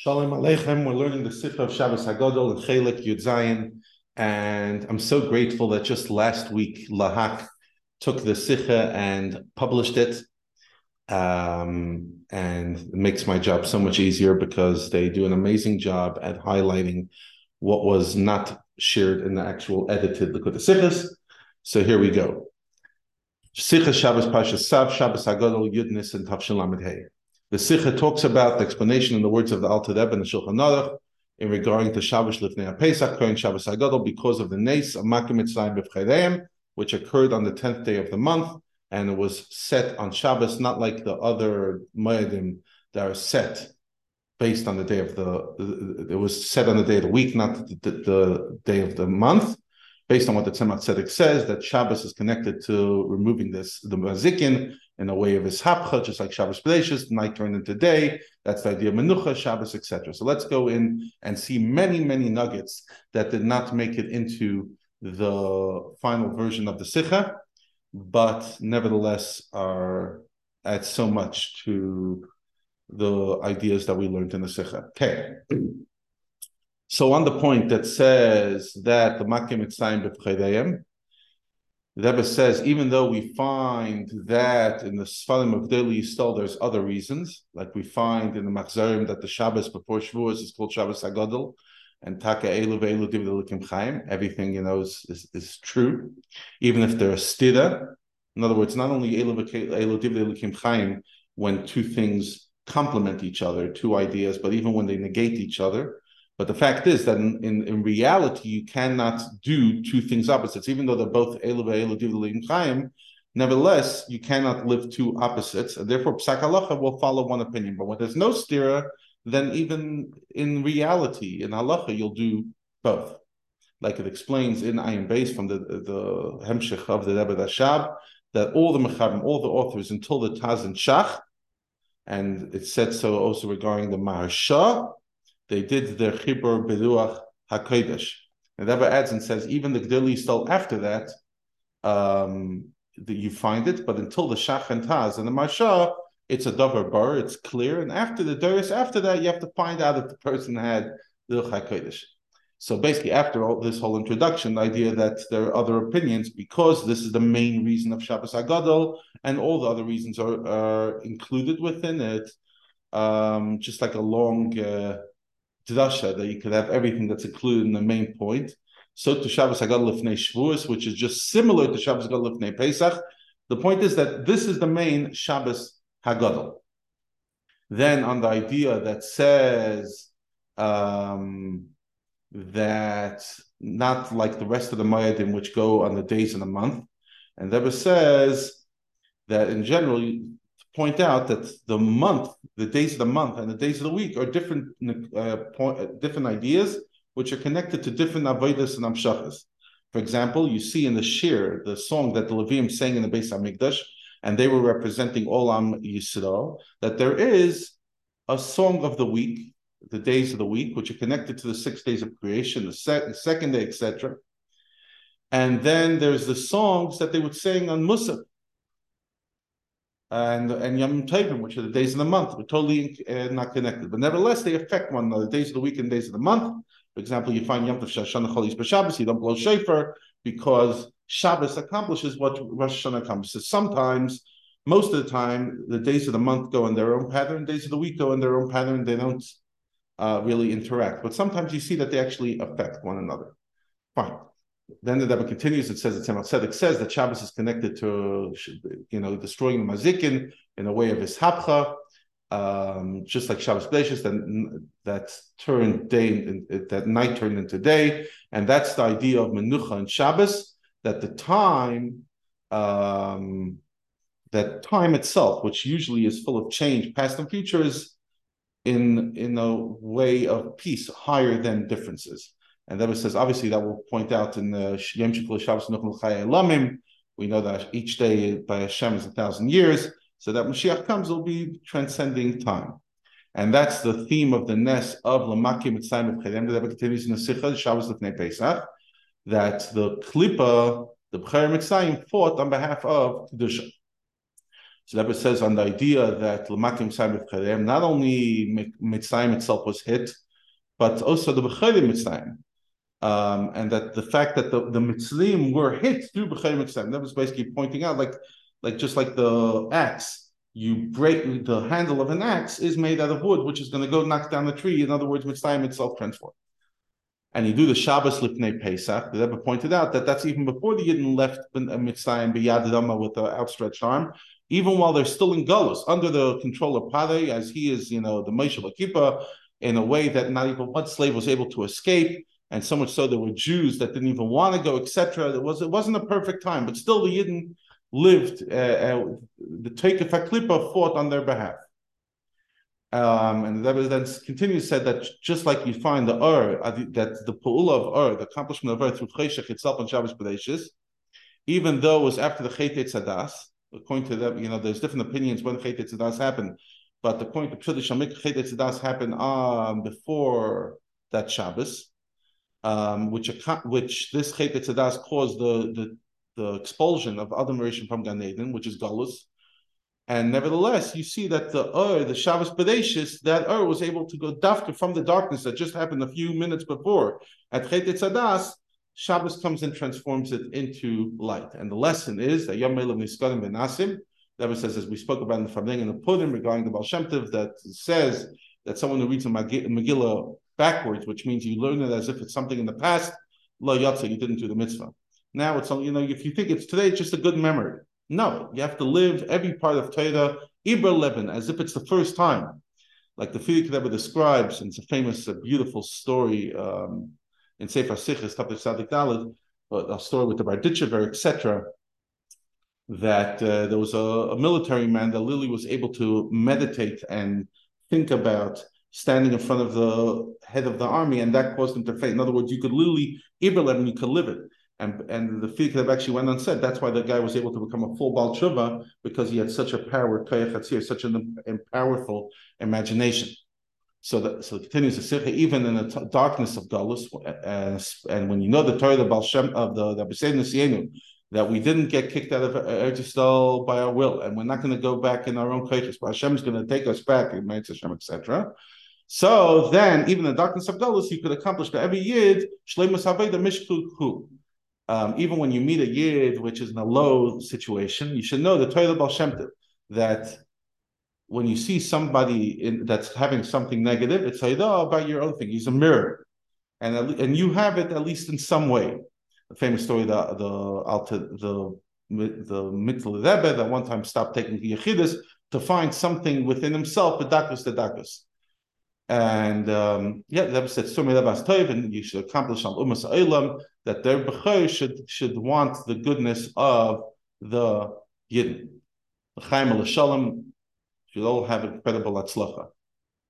Shalom Aleichem. We're learning the Sikha of Shabbos Hagadol and Chelik Yud Zayin, and I'm so grateful that just last week Lahak took the Sikha and published it, um, and it makes my job so much easier because they do an amazing job at highlighting what was not shared in the actual edited Likkutei Sichos. So here we go. Sikha Shabbos Pasha Sav Shabbos Hagadol Yud Nisan Tavshin Lamed. The Sikha talks about the explanation in the words of the Alter Rebbe and the Shulchan Aruch in regarding to Shabbos Lifnei Pesach, Kohen Shabbos Hagadol, because of the Nes of Makim Mitzrayim which occurred on the tenth day of the month, and it was set on Shabbos, not like the other Moedim that are set based on the day of the. It was set on the day of the week, not the, the, the day of the month based on what the Tzemach Tzedek says, that Shabbos is connected to removing this the mazikin in a way of his hapcha, just like Shabbos Bereshis, night turned into day. That's the idea of menucha, Shabbos, etc. So let's go in and see many, many nuggets that did not make it into the final version of the Sikha, but nevertheless are add so much to the ideas that we learned in the Sikha. Okay. So on the point that says that the Makim Mitzrayim b'Pchedayim, the Rebbe says even though we find that in the Sfarim of Deli Yisrael there's other reasons, like we find in the Machzarim that the Shabbos before Shavuos is called Shabbos Hagadol, and Taka Elu Ve'elu Divid Chaim, everything you know is, is, is true, even if they're a stida. In other words, not only Elu Divid Chaim when two things complement each other, two ideas, but even when they negate each other. But the fact is that in, in, in, reality, you cannot do two things opposites, even though they're both chaim. Nevertheless, you cannot live two opposites, and therefore psak halacha will follow one opinion. But when there's no stira, then even in reality, in halacha, you'll do both. Like it explains in Ayin Beis from the the Hemshech of the Rebbe Rashab, that all the Mechavim, all the authors, until the Taz and Shach, and it said so also regarding the Maharsha, they did their Chibur Beruach HaKodesh. And Rebbe adds and says, even the Gdili stole after that, um, you find it, but until the Shach and Taz and the Maharsha, it's a Dover bar, it's clear. And after the Doris, after that, you have to find out if the person had the HaKodesh. So basically, after all this whole introduction, the idea that there are other opinions because this is the main reason of Shabbos Hagadol, and all the other reasons are, are included within it, um, just like a long uh, that you could have everything that's included in the main point. So to Shabbos Hagadol Lifnei Shavuos, which is just similar to Shabbos Hagadol Lifnei Pesach. The point is that this is the main Shabbos Hagadol. Then on the idea that says um, that not like the rest of the Moedim, which go on the days of the month, and Rebbe says that in general, point out that the month, the days of the month, and the days of the week are different, uh, point, uh, different ideas which are connected to different avodas and amshachas. For example, you see in the Shir, the song that the Levim sang in the Beis Hamikdash, and they were representing Olam Yisrael, that there is a song of the week, the days of the week, which are connected to the six days of creation, the, the second day, etc. And then there's the songs that they would sing on Musaf, and and Yom Tovim, which are the days of the month, are totally uh, not connected. But nevertheless, they affect one another. Days of the week and days of the month. For example, you find Yom Tov Shashana Cholis B'Shabbos. You don't blow shofar because Shabbos accomplishes what Rosh Hashanah accomplishes. Sometimes, most of the time, the days of the month go in their own pattern. Days of the week go in their own pattern. They don't uh, really interact. But sometimes you see that they actually affect one another. Fine. Then the Rebbe continues. It says Tzemach Tzedek says that Shabbos is connected to, you know, destroying mazikin in a way of his hapcha, um, just like Shabbos Bereshis, that that turned day, that night turned into day, and that's the idea of menucha and Shabbos. That the time, um, that time itself, which usually is full of change, past and future, is in in a way of peace higher than differences. And it says, obviously, that will point out in the Shabbos Nuchel Lamim. We know that each day by Hashem is a thousand years. So that Mashiach comes, will be transcending time. And that's the theme of the Nes of Lamaki Mitzayim B'Chedem. That continues in the Sikha, Shabbos Lefnei Pesach, that the Klippa, the B'cher Mitzayim, fought on behalf of Kedusha. So the Rebbe says on the idea that Lamakim Mitzrayim not only Mitzrayim itself was hit, but also the B'chayim Mitzrayim. Um, and that the fact that the, the Mitzrayim were hit through B'chayim Mitzrayim, that was basically pointing out, like, like just like the axe, you break the handle of an axe is made out of wood, which is going to go knock down the tree. In other words, Mitzrayim itself transformed. And you do the Shabbos Lifnei Pesach. The Rebbe pointed out that that's even before the Yidden left Mitzrayim B'Yad Rama with the outstretched arm even while they're still in Galus, under the control of Pare, as he is, you know, the Moshe Lakipa, in a way that not even one slave was able to escape, and so much so there were Jews that didn't even want to go, etc. It was it wasn't a perfect time, but still the Yidden lived. Uh, uh, the Teikef Haklipa fought on their behalf. Um, and that was then continues said that just like you find the Ur, uh, that the Pa'ula of Ur, the accomplishment of Ur through Cheshach itself on Shabbos Bereshis, even though it was after the Chet Tzadas, according to them, you know, there's different opinions when Chet Tzadas happened, but according to Pshudah Shamik, Chet Tzadas happened um, before that Shabbos, um, which which this Chet Tzadas caused the, the the expulsion of Adam Rishon from Gan Eden, which is Galus. And nevertheless, you see that the Ur, the Shabbos Bereshis, that Ur was able to go dafka from the darkness that just happened a few minutes before. At Chet Tzadas, Shabbos comes and transforms it into light. And the lesson is that Yom Melav Niskadim Benasim, that says, as we spoke about in the Farbrengen and the Pudim regarding the Baal Shem Tov, that says that someone who reads a Megillah backwards, which means you learn it as if it's something in the past, lo yatsa, you didn't do the mitzvah. Now it's you know, if you think it's today, it's just a good memory. No, you have to live every part of Torah, Ibra Levin, as if it's the first time. Like the Frierdiker Rebbe describes, and it's a famous, a beautiful story um, in Sefer Sichas, Tapir Sadik Dalad, a story with the Berditchever, etc., that uh, there was a, a, military man that Lily was able to meditate and think about standing in front of the head of the army, and that caused him to faint. In other words, you could literally Iberlem and you could live it. And and the Frierdiker actually went on said that's why the guy was able to become a full Baal Tshuva because he had such a power, such an powerful imagination. So that so it continues to say even in the t- darkness of Galus, uh, and when you know the Torah the Baal Shem, of the the that we didn't get kicked out of Eretz Yisrael by our will, and we're not going to go back in our own koiches, but Hashem is going to take us back Hashem, etc. So then, even the darkness of Galus, you could accomplish that every yid shleimus haveda mishklu um, even when you meet a yid which is in a low situation, you should know the Torah Baal Shem that when you see somebody in, that's having something negative, it's oh, about your own thing. He's a mirror, and and you have it at least in some way. The famous story, the the the the Mittel Rebbe that one time stopped taking the Yechidus to find something within himself, the dakus the dakus. And um, yeah, the Rebbe said, "Sumi Tov," and you should accomplish on Umas Eilam that their bechor should should want the goodness of the Yidden. L'chaim Shalom should all have incredible atzlacha.